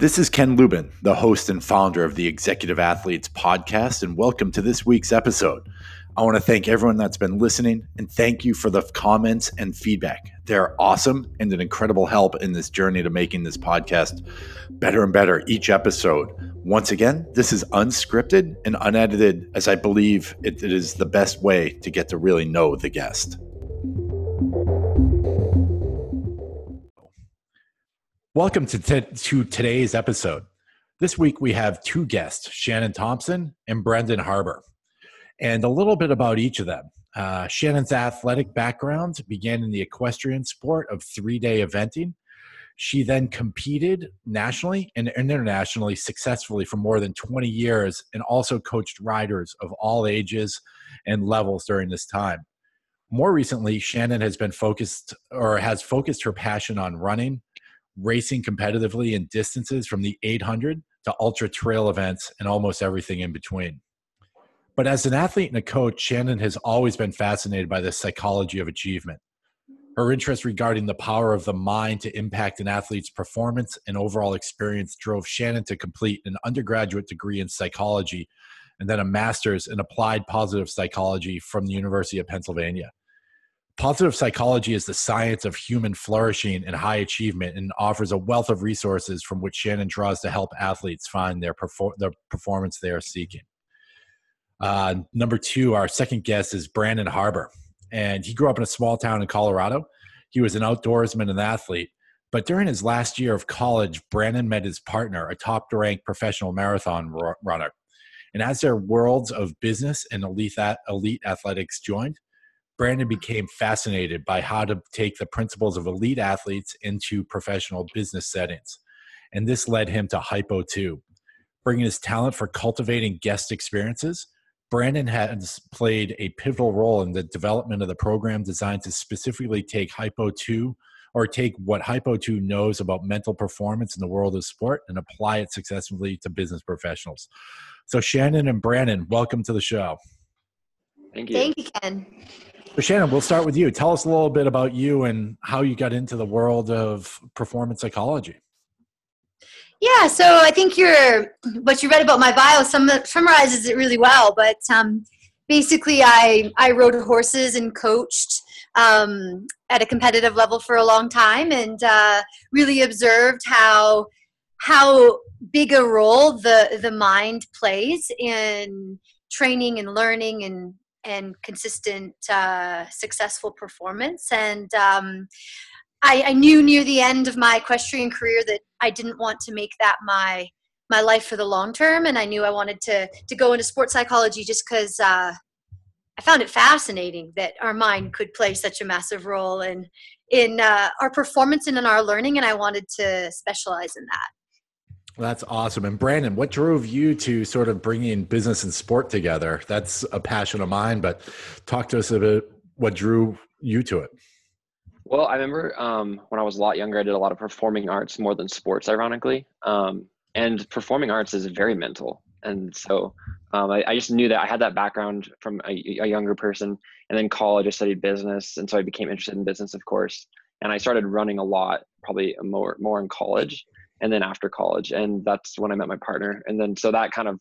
This is Ken Lubin, the host and founder of the Executive Athletes podcast, and welcome to this week's episode. I want to thank everyone that's been listening and thank you for the comments and feedback. They're awesome and an incredible help in this journey to making this podcast better and better each episode. Once again, this is unscripted and unedited, as I believe it, it is the best way to get to really know the guest. Welcome to, t- to today's episode. This week we have two guests, Shannon Thompson and Brendan Harbour, and a little bit about each of them. Uh, Shannon's athletic background began in the equestrian sport of three day eventing. She then competed nationally and internationally successfully for more than 20 years and also coached riders of all ages and levels during this time. More recently, Shannon has been focused or has focused her passion on running, racing competitively in distances from the 800 to ultra trail events and almost everything in between. But as an athlete and a coach, Shannon has always been fascinated by the psychology of achievement. Her interest regarding the power of the mind to impact an athlete's performance and overall experience drove Shannon to complete an undergraduate degree in psychology and then a master's in applied positive psychology from the University of Pennsylvania. Positive psychology is the science of human flourishing and high achievement and offers a wealth of resources from which Shannon draws to help athletes find their, perfor- the performance they are seeking. Uh, number two, our second guest is Brandon Harbour, and he grew up in a small town in Colorado. He was an outdoorsman and athlete, but during his last year of college, Brandon met his partner, a top ranked professional marathon runner. And as their worlds of business and elite, elite athletics joined, Brandon became fascinated by how to take the principles of elite athletes into professional business settings. And this led him to Hypo 2. Bringing his talent for cultivating guest experiences, Brandon has played a pivotal role in the development of the program designed to specifically take Hypo 2 or take what Hypo 2 knows about mental performance in the world of sport and apply it successfully to business professionals. So, Shannon and Brandon, welcome to the show. Thank you. Thank you, Ken. So Shannon, we'll start with you. Tell us a little bit about you and how you got into the world of performance psychology. Yeah, so I think your what you read about my bio summarizes it really well. But um, basically, I I rode horses and coached um, at a competitive level for a long time, and uh, really observed how how big a role the the mind plays in training and learning and and consistent uh, successful performance. And um, I, I, knew near the end of my equestrian career that i didn't want to make that my my life for the long term. And i knew i wanted to to go into sports psychology just because uh, i found it fascinating that our mind could play such a massive role in in uh, our performance and in our learning. And i wanted to specialize in that that's awesome. And Brandon, what drove you to sort of bringing business and sport together? That's a passion of mine, but talk to us about what drew you to it. Well, I remember um, when I was a lot younger, I did a lot of performing arts more than sports, ironically. Um, and performing arts is very mental. And so um, I, I, just knew that I had that background from a, a, younger person. And then college, I studied business. And so I became interested in business, of course. And I started running a lot, probably more, more in college and then after college and that's when i met my partner and then so that kind of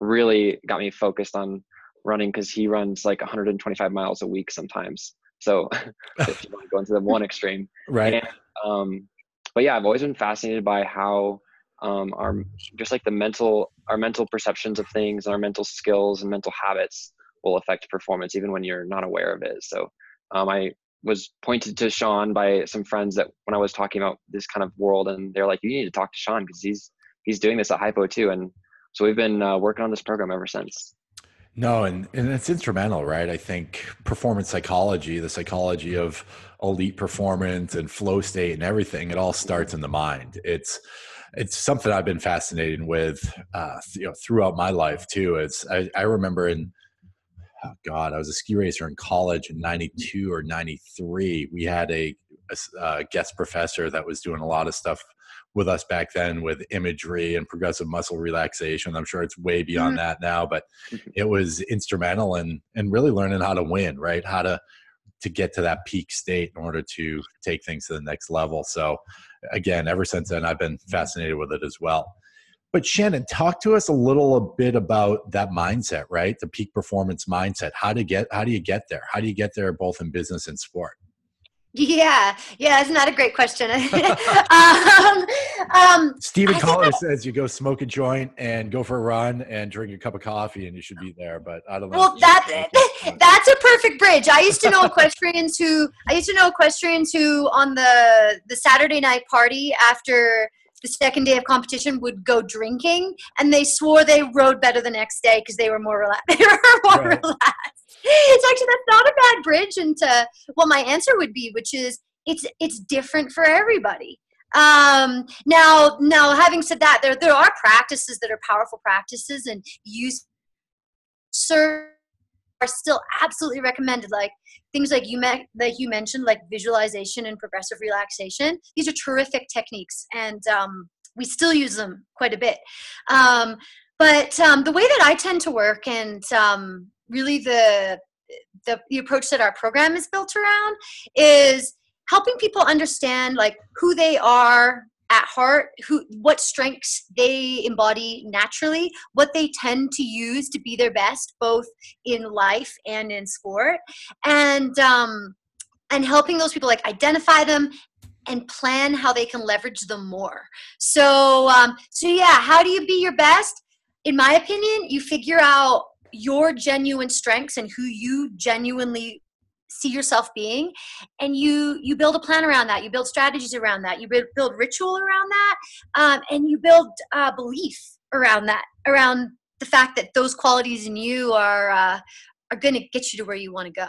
really got me focused on running because he runs like 125 miles a week sometimes. So if you want to go into the one extreme. Right. And, um, but yeah i've always been fascinated by how um, our just like the mental our mental perceptions of things and our mental skills and mental habits will affect performance even when you're not aware of it. So um, i was pointed to Sean by some friends that when I was talking about this kind of world, and they're like, "You need to talk to Sean because he's he's doing this at Hypo 2." And so we've been uh, working on this program ever since. No, and and it's instrumental, right? I think performance psychology, the psychology of elite performance and flow state and everything, it all starts in the mind. It's it's something I've been fascinated with, uh, you know, throughout my life too. It's I, I remember in oh God, I was a ski racer in college in 92 or 93. We had a, a, a, guest professor that was doing a lot of stuff with us back then with imagery and progressive muscle relaxation. I'm sure it's way beyond mm-hmm. that now, but mm-hmm. it was instrumental in, in really learning how to win, right? How to to get to that peak state in order to take things to the next level. So, again, ever since then, I've been fascinated with it as well. But Shannon, talk to us a little a bit about that mindset, right? The peak performance mindset. How to get how do you get there? How do you get there both in business and sport? Yeah, yeah, isn't that a great question? um, um, Stephen Collier says you go smoke a joint and go for a run and drink a cup of coffee and you should be there. But I don't know. Well, that that's a perfect bridge. I used to know equestrians who I used to know equestrians who on the the Saturday night party after the second day of competition would go drinking and they swore they rode better the next day because they were more relaxed. they were more right. relaxed. It's actually that's not a bad bridge into what my answer would be, which is it's it's different for everybody. Um, now, now having said that, there there are practices that are powerful practices and use are still absolutely recommended. Like things like you you mentioned, like visualization and progressive relaxation. These are terrific techniques, and um, we still use them quite a bit. Um, but um, the way that I tend to work, and um, really the, the the approach that our program is built around, is helping people understand like who they are at heart who what strengths they embody naturally what they tend to use to be their best both in life and in sport. And um and helping those people like identify them and plan how they can leverage them more. So um so yeah how do you be your best? In my opinion you figure out your genuine strengths and who you genuinely see yourself being and you you build a plan around that you build strategies around that you build ritual around that um, and you build uh, belief around that around the fact that those qualities in you are uh, are going to get you to where you want to go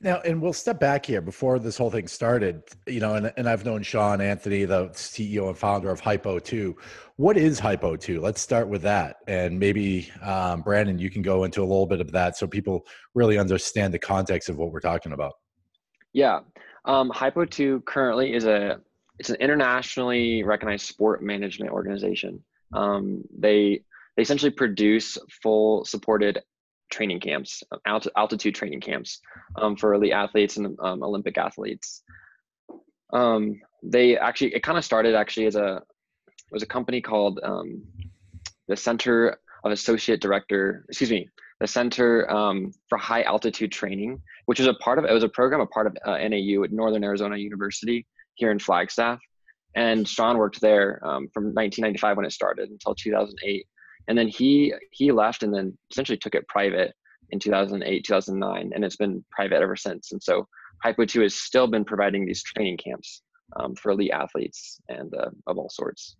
now, and we'll step back here before this whole thing started. You know, and, and I've known Sean Anthony, the CEO and founder of Hypo 2. What is Hypo 2? Let's start with that. And maybe, um, Brandon, you can go into a little bit of that so people really understand the context of what we're talking about. Yeah. Um, Hypo 2 currently is a it's an internationally recognized sport management organization. Um, they they essentially produce full supported training camps, alt- altitude training camps um, for elite athletes and um, Olympic athletes. Um, they actually, it kind of started actually as a, was a company called um, the Center of Associate Director, excuse me, the Center um, for High Altitude Training, which was a part of, it was a program, a part of uh, NAU at Northern Arizona University here in Flagstaff. And Sean worked there um, from 1995 when it started until 2008 and then he he left and then essentially took it private in 2008 2009 and it's been private ever since. And so hypo 2 has still been providing these training camps um, for elite athletes and uh, of all sorts.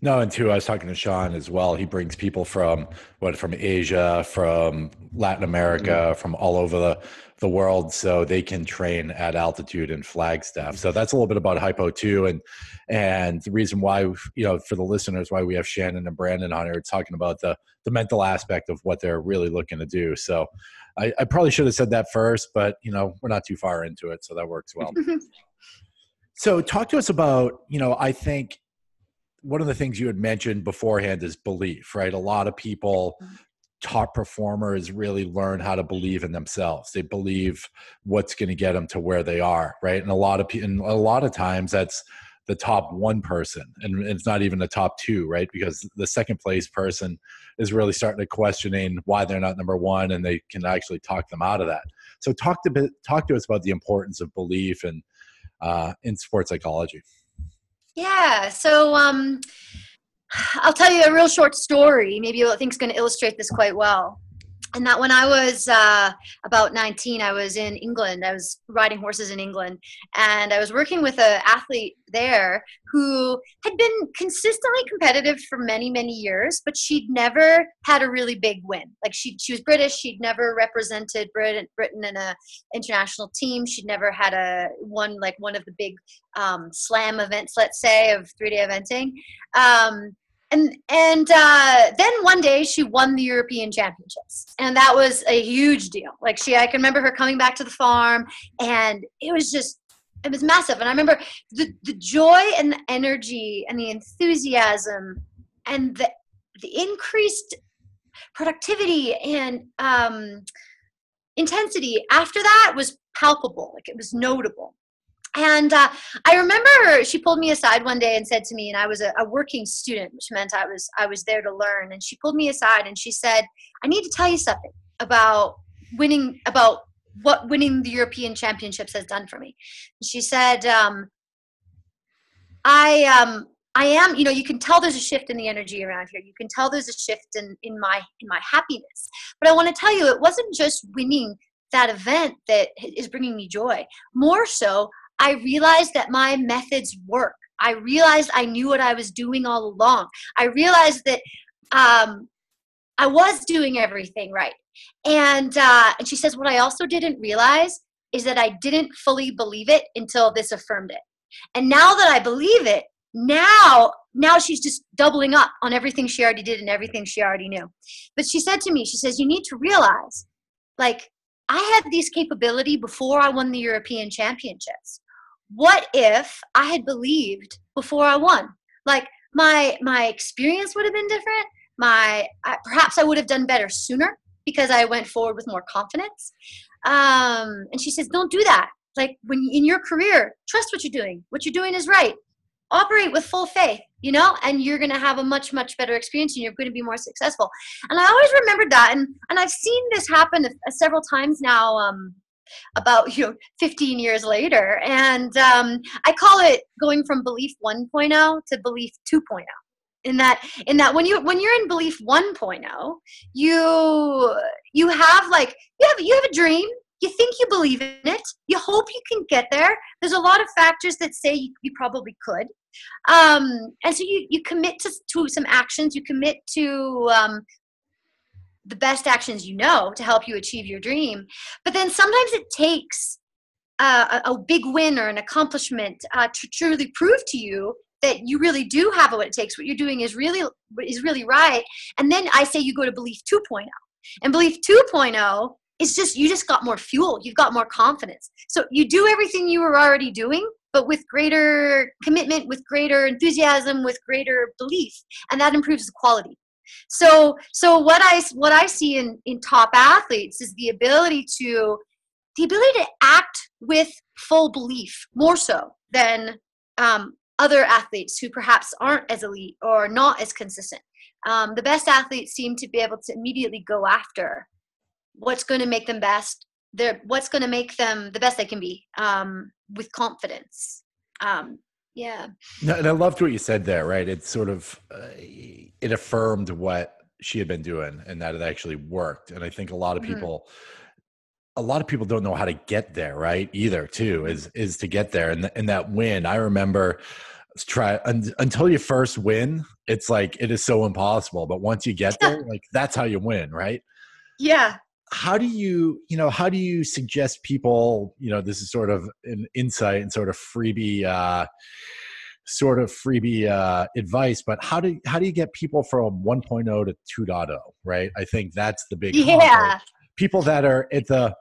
No, and two, I was talking to Sean as well. He brings people from what from Asia, from Latin America, mm-hmm. from all over the, the world, so they can train at altitude in Flagstaff. So that's a little bit about Hypo 2, and and the reason why you know for the listeners why we have Shannon and Brandon on here talking about the the mental aspect of what they're really looking to do. So I, I probably should have said that first, but you know we're not too far into it, so that works well. So, talk to us about, you know, I think one of the things you had mentioned beforehand is belief, right? A lot of people, top performers, really learn how to believe in themselves. They believe what's going to get them to where they are, right? And a lot of people and a lot of times that's the top one person, and it's not even the top two, right? Because the second place person is really starting to questioning why they're not number one, and they can actually talk them out of that. So, talk to talk to us about the importance of belief and uh, in sports psychology? Yeah. So um, I'll tell you a real short story. Maybe I think it's going to illustrate this quite well and that when I was uh, about 19, I was in England. I was riding horses in England, and I was working with an athlete there who had been consistently competitive for many, many years, but she'd never had a really big win. Like she, she was British. She'd never represented Britain, Britain in a international team. She'd never had a one like one of the big um, slam events, let's say, of three day eventing. Um, and and uh, then one day she won the European Championships, and that was a huge deal. Like she, I can remember her coming back to the farm, and it was just it was massive. And I remember the the joy and the energy and the enthusiasm and the the increased productivity and um, intensity after that was palpable, like it was notable. And uh, I remember she pulled me aside one day and said to me, and I was a, a, working student, which meant I was I was there to learn. And she pulled me aside and she said, "I need to tell you something about winning about what winning the European Championships has done for me." she said, um, "I um, I am, you know, you can tell there's a shift in the energy around here. You can tell there's a shift in in my in my happiness. But I want to tell you, it wasn't just winning." that event that is bringing me joy. More so, I realized that my methods work. I realized I knew what I was doing all along. I realized that um, I was doing everything right. And uh, and she says, what I also didn't realize is that I didn't fully believe it until this affirmed it. And now that I believe it, now now she's just doubling up on everything she already did and everything she already knew. But she said to me, she says, you need to realize, like I had this capability before I won the European Championships. What if I had believed before I won? Like my my experience would have been different. My I, perhaps I would have done better sooner because I went forward with more confidence. Um, and she says, "Don't do that. Like when in your career, trust what you're doing. What you're doing is right. Operate with full faith you know and you're to have a much much better experience and you're going to be more successful and i always remembered that and and i've seen this happen several times now um, about you know 15 years later. And um, i call it going from belief 1.0 to belief 2.0 in that in that when you when you're in belief 1.0 you you have like you have you have a dream. You think you believe in it. You hope you can get there. There's a lot of factors that say you, you probably could. Um, and so you, you commit to, to some actions, you commit to um, the best actions you know to help you achieve your dream. But then sometimes it takes uh, a, a, big win or an accomplishment uh, to truly prove to you that you really do have what it takes. What you're doing is really is really right. And then I say you go to belief 2.0. And belief 2.0 is just you just got more fuel. You've got more confidence. So you do everything you were already doing, but with greater commitment, with greater enthusiasm, with greater belief, and that improves the quality. So, so what I what I see in in top athletes is the ability to the ability to act with full belief, more so than um, other athletes who perhaps aren't as elite or not as consistent. Um, the best athletes seem to be able to immediately go after what's going to make them best they're what's going to make them the best they can be um, with confidence um, yeah. No, and i loved what you said there right? It sort of uh, it affirmed what she had been doing and that it actually worked and i think a lot of mm-hmm. people a lot of people don't know how to get there right either too mm-hmm. is is to get there and, and that win i remember try un, until you first win it's like it is so impossible but once you get there like that's how you win right? Yeah how do you you know how do you suggest people you know this is sort of an insight and sort of freebie uh sort of freebie uh advice but how do how do you get people from 1.0 to 2.0 right? I think that's the big yeah. people that are at the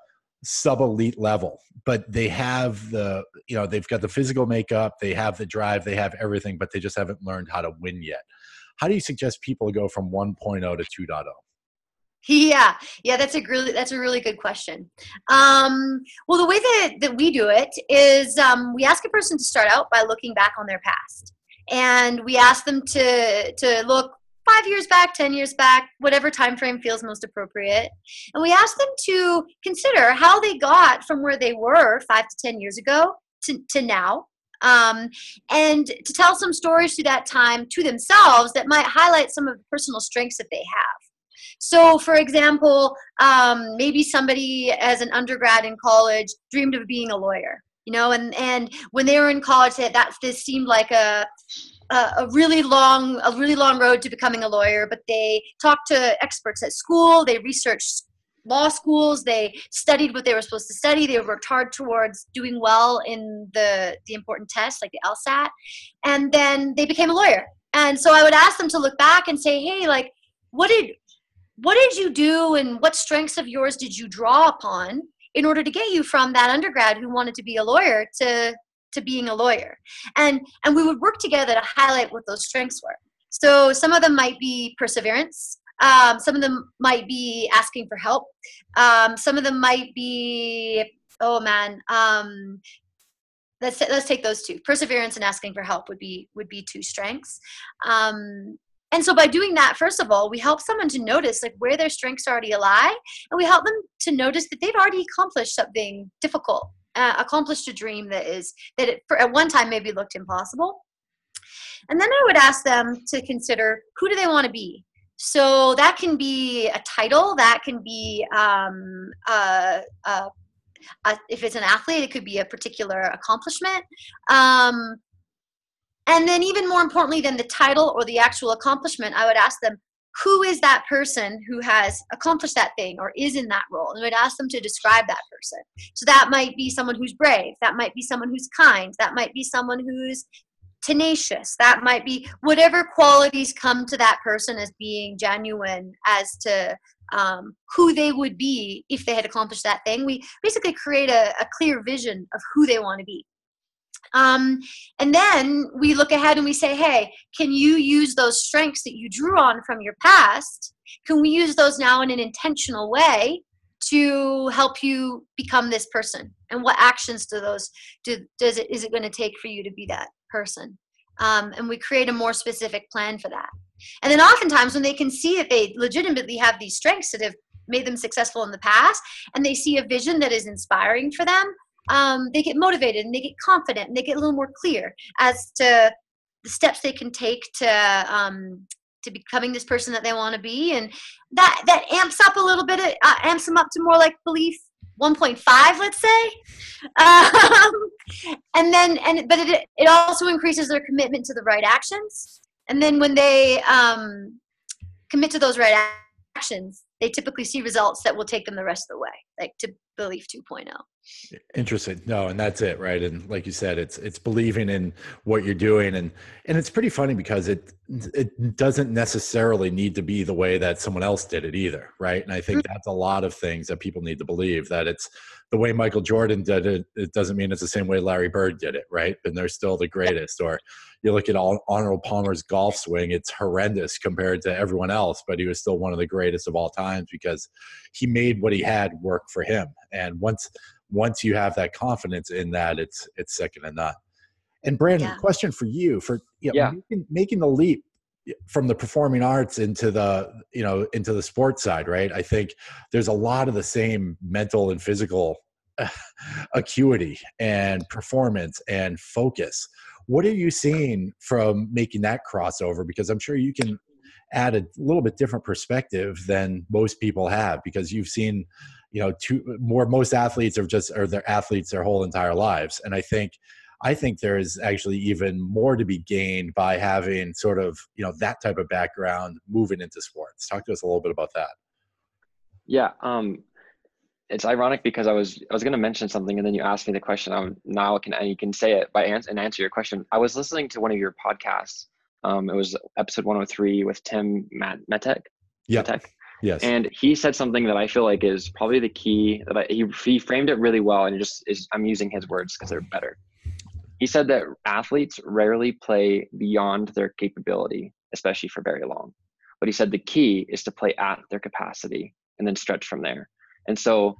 sub elite level but they have the you know they've got the physical makeup they have the drive they have everything but they just haven't learned how to win yet. How do you suggest people go from 1.0 to 2.0 yeah. Yeah that's a really that's a really good question. Um, well the way that, that we do it is um, we ask a person to start out by looking back on their past. And we ask them to to look five years back ten years back whatever time frame feels most appropriate. And we ask them to consider how they got from where they were five to ten years ago to, to now um, and to tell some stories through that time to themselves that might highlight some of the personal strengths that they have so, for example, um, maybe somebody as an undergrad in college dreamed of being a lawyer, you know, and, and when they were in college, that this seemed like a, a really long a really long road to becoming a lawyer but they talked to experts at school they researched law schools they studied what they were supposed to study they worked hard towards doing well in the the important tests like the lsat and then they became a lawyer. And so i would ask them to look back and say hey like what did what did you do and what strengths of yours did you draw upon in order to get you from that undergrad who wanted to be a lawyer to to being a lawyer? And and we would work together to highlight what those strengths were. So some of them might be perseverance. Um, some of them might be asking for help. Um, some of them might be oh man um let's let's take those two. Perseverance and asking for help would be would be two strengths. Um and so by doing that first of all we help someone to notice like where their strengths already lie and we help them to notice that they've already accomplished something difficult uh, accomplished a dream that is that it, for, at one time maybe looked impossible. And then i would ask them to consider who do they want to be? So that can be a title that can be um, a, a, a, if it's an athlete it could be a particular accomplishment. Um, and then even more importantly than the title or the actual accomplishment i would ask them who is that person who has accomplished that thing or is in that role? And I'd ask them to describe that person. So that might be someone who's brave, that might be someone who's kind, that might be someone who's tenacious, that might be whatever qualities come to that person as being genuine as to um, who they would be if they had accomplished that thing. We basically create a, a clear vision of who they want to be. Um, and then we look ahead and we say, hey, can you use those strengths that you drew on from your past? Can we use those now in an intentional way to help you become this person? And what actions do those do, does it is it going to take for you to be that person? Um, and we create a more specific plan for that. And then oftentimes when they can see that they legitimately have these strengths that have made them successful in the past and they see a vision that is inspiring for them um, they get motivated and they get confident and they get a little more clear as to the steps they can take to um, to becoming this person that they want to be. And that that amps up a little bit uh, amps them up to more like belief 1.5 let's say. Um, and then and but it, it also increases their commitment to the right actions. And then when they um, commit to those right actions they typically see results that will take them the rest of the way like to belief 2.0 Interesting. No, and that's it, right? And like you said, it's it's believing in what you're doing, and and it's pretty funny because it it doesn't necessarily need to be the way that someone else did it either, right? And I think mm-hmm. that's a lot of things that people need to believe that it's the way Michael Jordan did it. It doesn't mean it's the same way Larry Bird did it, right? And they're still the greatest. Or you look at Arnold Palmer's golf swing; it's horrendous compared to everyone else, but he was still one of the greatest of all times because he made what he had work for him. And once once you have that confidence in that, it's it's second to none. And Brandon, yeah. question for you for you know, yeah. making, making the leap from the performing arts into the you know into the sports side right i think there's a lot of the same mental and physical acuity and performance and focus what are you seeing from making that crossover because i'm sure you can add a little bit different perspective than most people have because you've seen you know two more most athletes are just are their athletes their whole entire lives and i think i think there is actually even more to be gained by having sort of you know that type of background moving into sports talk to us a little bit about that yeah um it's ironic because I was I was going to mention something and then you asked me the question. I'm now can and you can say it by answer and answer your question. I was listening to one of your podcasts. Um, it was episode 103 with Tim Matt Metek. Yeah. Yes. And he said something that I feel like is probably the key that I, he, he framed it really well. And just is, I'm using his words because they're better. He said that athletes rarely play beyond their capability, especially for very long. But he said the key is to play at their capacity and then stretch from there. And so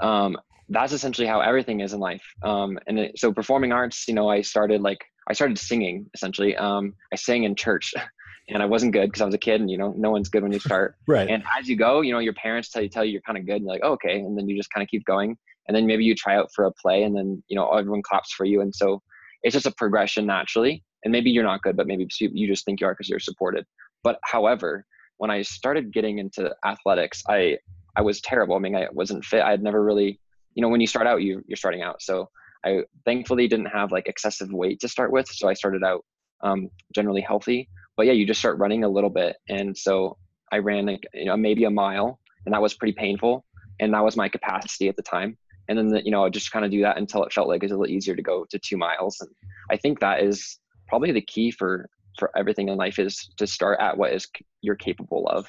um, that's essentially how everything is in life. Um, and it, so performing arts, you know, I started like, I started singing essentially. Um, I sang in church and I wasn't good because I was a kid, and you know, no one's good when you start. right. And as you go, you know, your parents tell you tell you you're kind of good, and you're like, oh, okay, and then you just kind of keep going, and then maybe you try out for a play, and then you know everyone claps for you, and so it's just a progression naturally. And maybe you're not good, but maybe you just think you are because you're supported. But however, when I started getting into athletics, I I was terrible. I mean, I wasn't fit. I had never really, you know, when you start out, you you're starting out. So I thankfully didn't have like excessive weight to start with, so I started out um, generally healthy but yeah, you just start running a little bit. And so I ran like, you know, maybe a mile and that was pretty painful. And that was my capacity at the time. And then, the, you know, I just kind of do that until it felt like it was a little easier to go to two miles. And I think that is probably the key for, for everything in life is to start at what is you're capable of.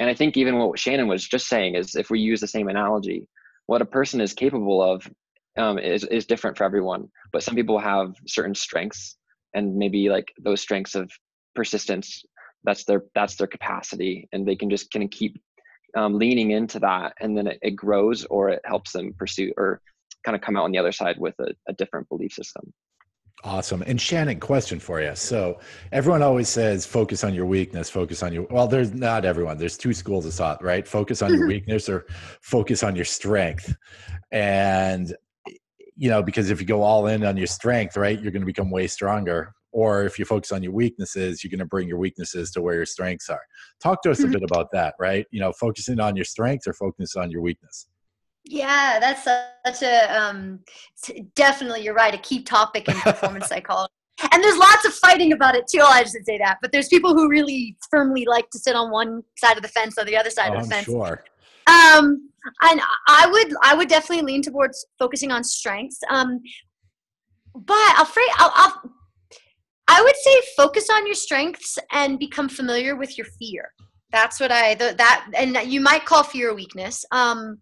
And I think even what Shannon was just saying is if we use the same analogy, what a person is capable of um, is, is different for everyone. But some people have certain strengths and maybe like those strengths of persistence that's their that's their capacity and they can just kind of keep um, leaning into that and then it, it, grows or it helps them pursue or kind of come out on the other side with a, a different belief system. Awesome. And Shannon, question for you. So everyone always says focus on your weakness, focus on your well, there's not everyone. There's two schools of thought, right? Focus on your weakness or focus on your strength. And you know, because if you go all in on your strength, right, you're going to become way stronger. Or if you focus on your weaknesses, you're going to bring your weaknesses to where your strengths are. Talk to us a mm-hmm. bit about that, right? You know, focusing on your strengths or focus on your weakness. Yeah, that's such a um, definitely you're right. A key topic in performance psychology, and there's lots of fighting about it too. I just say that, but there's people who really firmly like to sit on one side of the fence or the other side oh, of the I'm fence. Sure. Um, and I would I would definitely lean towards focusing on strengths. Um, but I'll, I'll, I'll I would say focus on your strengths and become familiar with your fear. That's what I the, that and you might call fear a weakness. Um,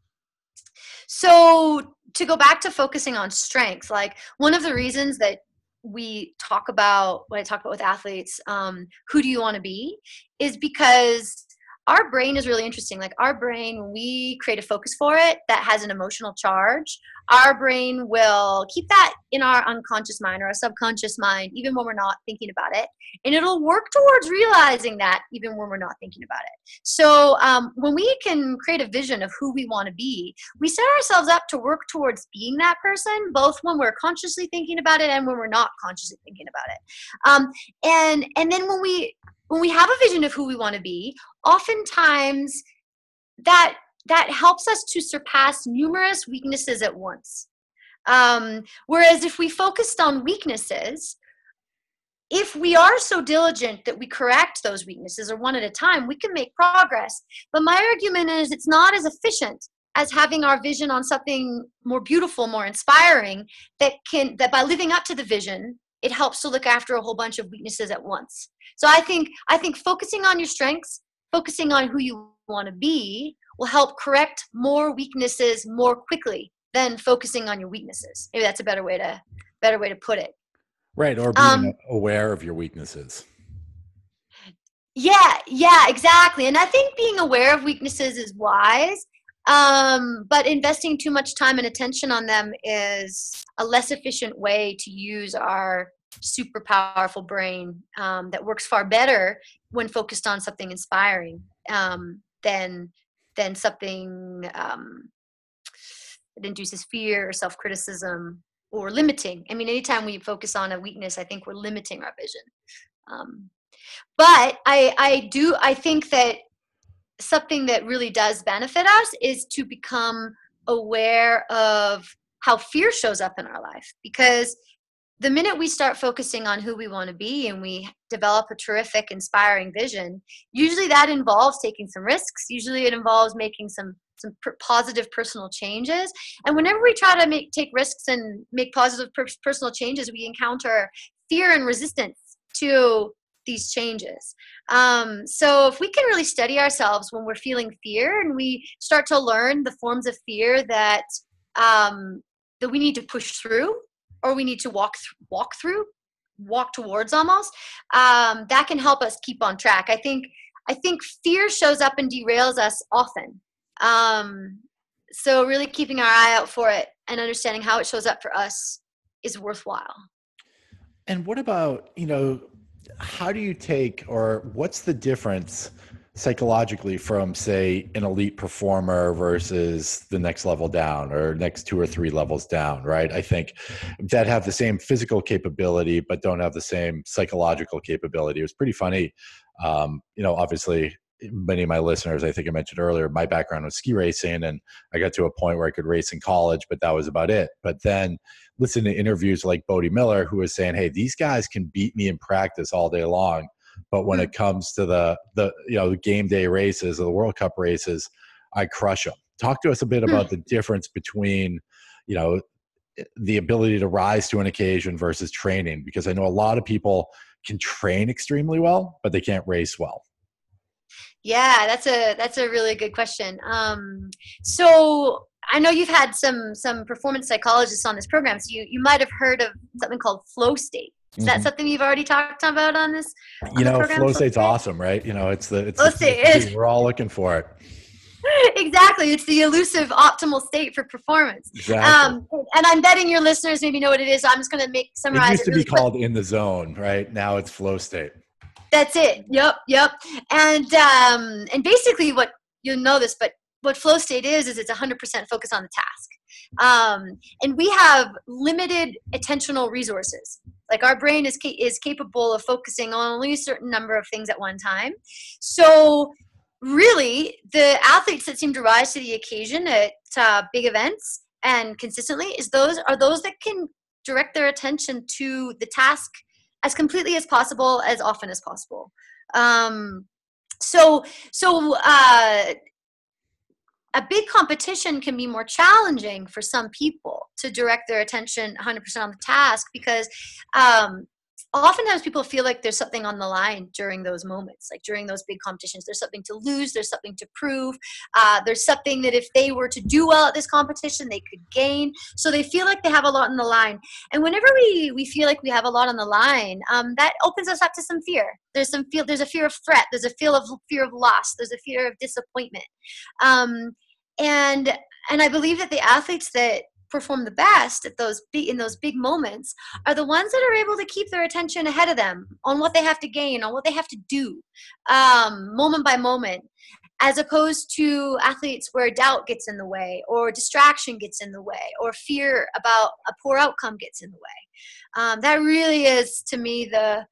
so to go back to focusing on strengths, like one of the reasons that we talk about when I talk about with athletes, um, who do you want to be, is because our brain is really interesting. Like our brain, we create a focus for it that has an emotional charge, our brain will keep that in our unconscious mind or our subconscious mind, even when we're not thinking about it. And it'll work towards realizing that even when we're not thinking about it. So um, when we can create a vision of who we want to be, we set ourselves up to work towards being that person, both when we're consciously thinking about it and when we're not consciously thinking about it. Um, and and then when we when we have a vision of who we want to be, oftentimes that that helps us to surpass numerous weaknesses at once. Um, whereas if we focused on weaknesses, if we are so diligent that we correct those weaknesses or one at a time, we can make progress. But my argument is it's not as efficient as having our vision on something more beautiful, more inspiring that can that by living up to the vision, it helps to look after a whole bunch of weaknesses at once. So I think I think focusing on your strengths, focusing on who you want to be will help correct more weaknesses more quickly than focusing on your weaknesses. Maybe that's a better way to better way to put it. Right, or being um, aware of your weaknesses. Yeah, yeah, exactly. And I think being aware of weaknesses is wise. Um, but investing too much time and attention on them is a less efficient way to use our super powerful brain um, that works far better when focused on something inspiring um, than than something um, that induces fear or self-criticism or limiting. I mean, anytime we focus on a weakness, I think we're limiting our vision. Um, but I, I do, I think that something that really does benefit us is to become aware of how fear shows up in our life because the minute we start focusing on who we want to be and we develop a terrific inspiring vision usually that involves taking some risks. Usually it involves making some some pr- positive personal changes. And whenever we try to make take risks and make positive per- personal changes we encounter fear and resistance to these changes. Um, so if we can really study ourselves when we're feeling fear and we start to learn the forms of fear that um, that we need to push through or we need to walk th- walk through walk towards almost um, that can help us keep on track. I think i think fear shows up and derails us often. Um, so really keeping our eye out for it and understanding how it shows up for us is worthwhile. And what about you know how do you take or what's the difference psychologically from say an elite performer versus the next level down or next two or three levels down right? I think that have the same physical capability but don't have the same psychological capability. It was pretty funny. Um, you know obviously many of my listeners i think i mentioned earlier my background was ski racing and i got to a point where i could race in college but that was about it. But then listen to interviews like Bode Miller who was saying hey these guys can beat me in practice all day long but when hmm. it comes to the the you know the game day races or the World Cup races, I crush them. Talk to us a bit about hmm. the difference between you know the ability to rise to an occasion versus training because I know a lot of people can train extremely well, but they can't race well. Yeah, that's a that's a really good question. Um, so I know you've had some some performance psychologists on this program, so you you might have heard of something called flow state. Is that mm-hmm. something you've already talked about on this? On you know, flow state's awesome, right? You know, it's the it's flow the, state. We're all looking for it. exactly. It's the elusive optimal state for performance. Exactly. Um, and I'm betting your listeners maybe know what it is. So I'm just going to make summarize. It used to really be called in the zone, right? Now it's flow state. That's it. Yep, yep. And um, and basically, what you'll know this, but what flow state is is it's 100% focus on the task. Um, and we have limited attentional resources. Like our brain is ca- is capable of focusing on only a certain number of things at one time. So really, the athletes that seem to rise to the occasion at uh, big events and consistently is those are those that can direct their attention to the task as completely as possible as often as possible um, so so uh, a big competition can be more challenging for some people to direct their attention 100% on the task because um, oftentimes people feel like there's something on the line during those moments like during those big competitions. There's something to lose there's something to prove uh, there's something that if they were to do well at this competition they could gain. So they feel like they have a lot on the line. And whenever we we feel like we have a lot on the line um, that opens us up to some fear. There's some feel there's a fear of threat there's a feel of fear of loss there's a fear of disappointment. Um, and and i believe that the athletes that perform the best at those in those big moments are the ones that are able to keep their attention ahead of them on what they have to gain on what they have to do um, moment by moment as opposed to athletes where doubt gets in the way or distraction gets in the way or fear about a poor outcome gets in the way. Um, that really is to me the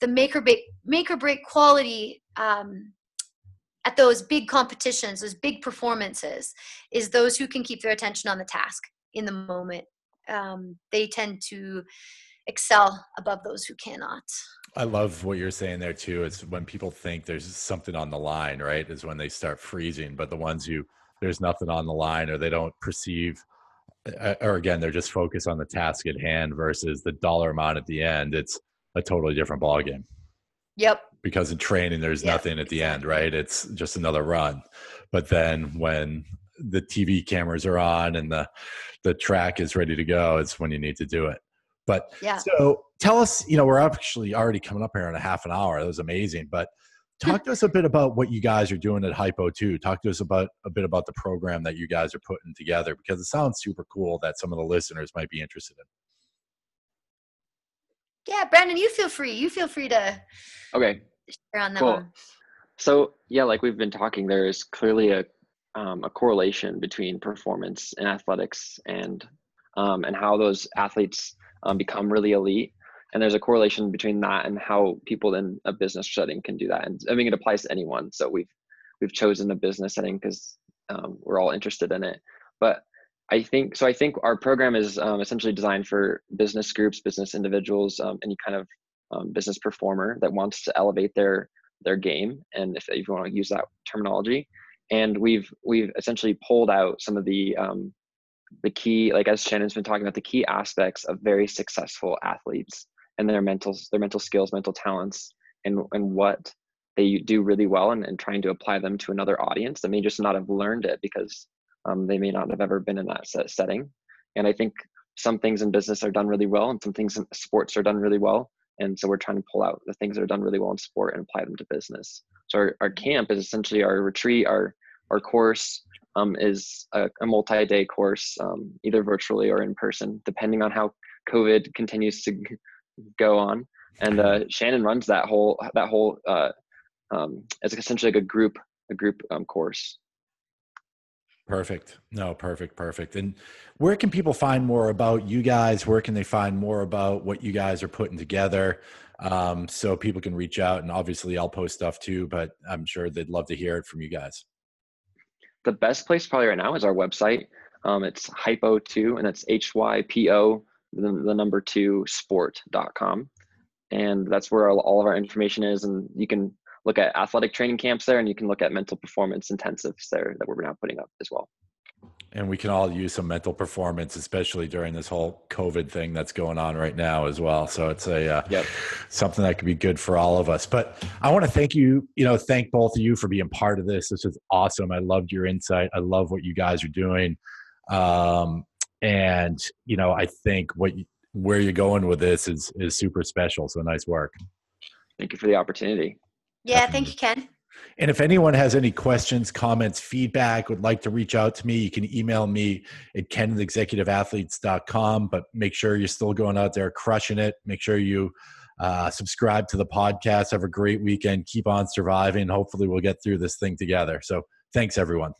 the make or break make or break quality um, at those big competitions those big performances is those who can keep their attention on the task in the moment um, they tend to excel above those who cannot I love what you're saying there too. It's when people think there's something on the line, right? Is when they start freezing. But the ones who there's nothing on the line or they don't perceive, uh, or again, they're just focused on the task at hand versus the dollar amount at the end. It's a totally different ballgame. Yep Because in training, there's Yeah, nothing at the end, right? It's just another run. But then when the TV cameras are on and the the track is ready to go, it's when you need to do it. But yeah so tell us, you know, we're actually already coming up here in a half an hour. That was amazing. But talk to us a bit about what you guys are doing at Hypo 2. Talk to us about a bit about the program that you guys are putting together because it sounds super cool that some of the listeners might be interested in. Yeah brandon you feel free you feel free to Okay, share on that Cool. one So yeah, like we've been talking, there is clearly a um, a correlation between performance in athletics and um, and how those athletes um, become really elite. And there's a correlation between that and how people in a business setting can do that. And I mean, it applies to anyone. So we've we've chosen a business setting because um, we're all interested in it. But I think so. I think our program is um, essentially designed for business groups, business individuals, um, any kind of um, business performer that wants to elevate their their game and if, if you want to use that terminology and we've we've essentially pulled out some of the um, the key like as shannon's been talking about the key aspects of very successful athletes and their mental their mental skills mental talents and and what they do really well and, and trying to apply them to another audience that may just not have learned it because um, they may not have ever been in that set setting. And i think some things in business are done really well and some things in sports are done really well. And so we're trying to pull out the things that are done really well in sport and apply them to business. So our, our camp is essentially our retreat our our course um, is a, a multi-day course um, either virtually or in person depending on how covid continues to go on. And uh, shannon runs that whole that whole uh, um, it's essentially like a group a group um, course Perfect. No, perfect, perfect. And where can people find more about you guys? Where can they find more about what you guys are putting together? Um, so people can reach out and obviously I'll post stuff too, but I'm sure they'd love to hear it from you guys. the best place probably right now is our website. Um, it's hypo2 and that's H-Y-P-O, the, the number two sport.com. And that's where all, all of our information is. And you can look at athletic training camps there and you can look at mental performance intensives there that we're now putting up as well. And we can all use some mental performance, especially during this whole COVID thing that's going on right now as well. So it's a uh, Yep. something that could be good for all of us. But I want to thank you, you know, thank both of you for being part of this. This is awesome. I loved your insight. I love what you guys are doing. Um, and you know, I think what you, where you're going with this is is super special. So nice work. Thank you for the opportunity. Yeah thank you ken And if anyone has any questions, comments, feedback, would like to reach out to me, you can email me at kenexecutiveathletes.com. But make sure you're still going out there crushing it. Make sure you uh, subscribe to the podcast. Have a great weekend. Keep on surviving. Hopefully, we'll get through this thing together. So, thanks, everyone.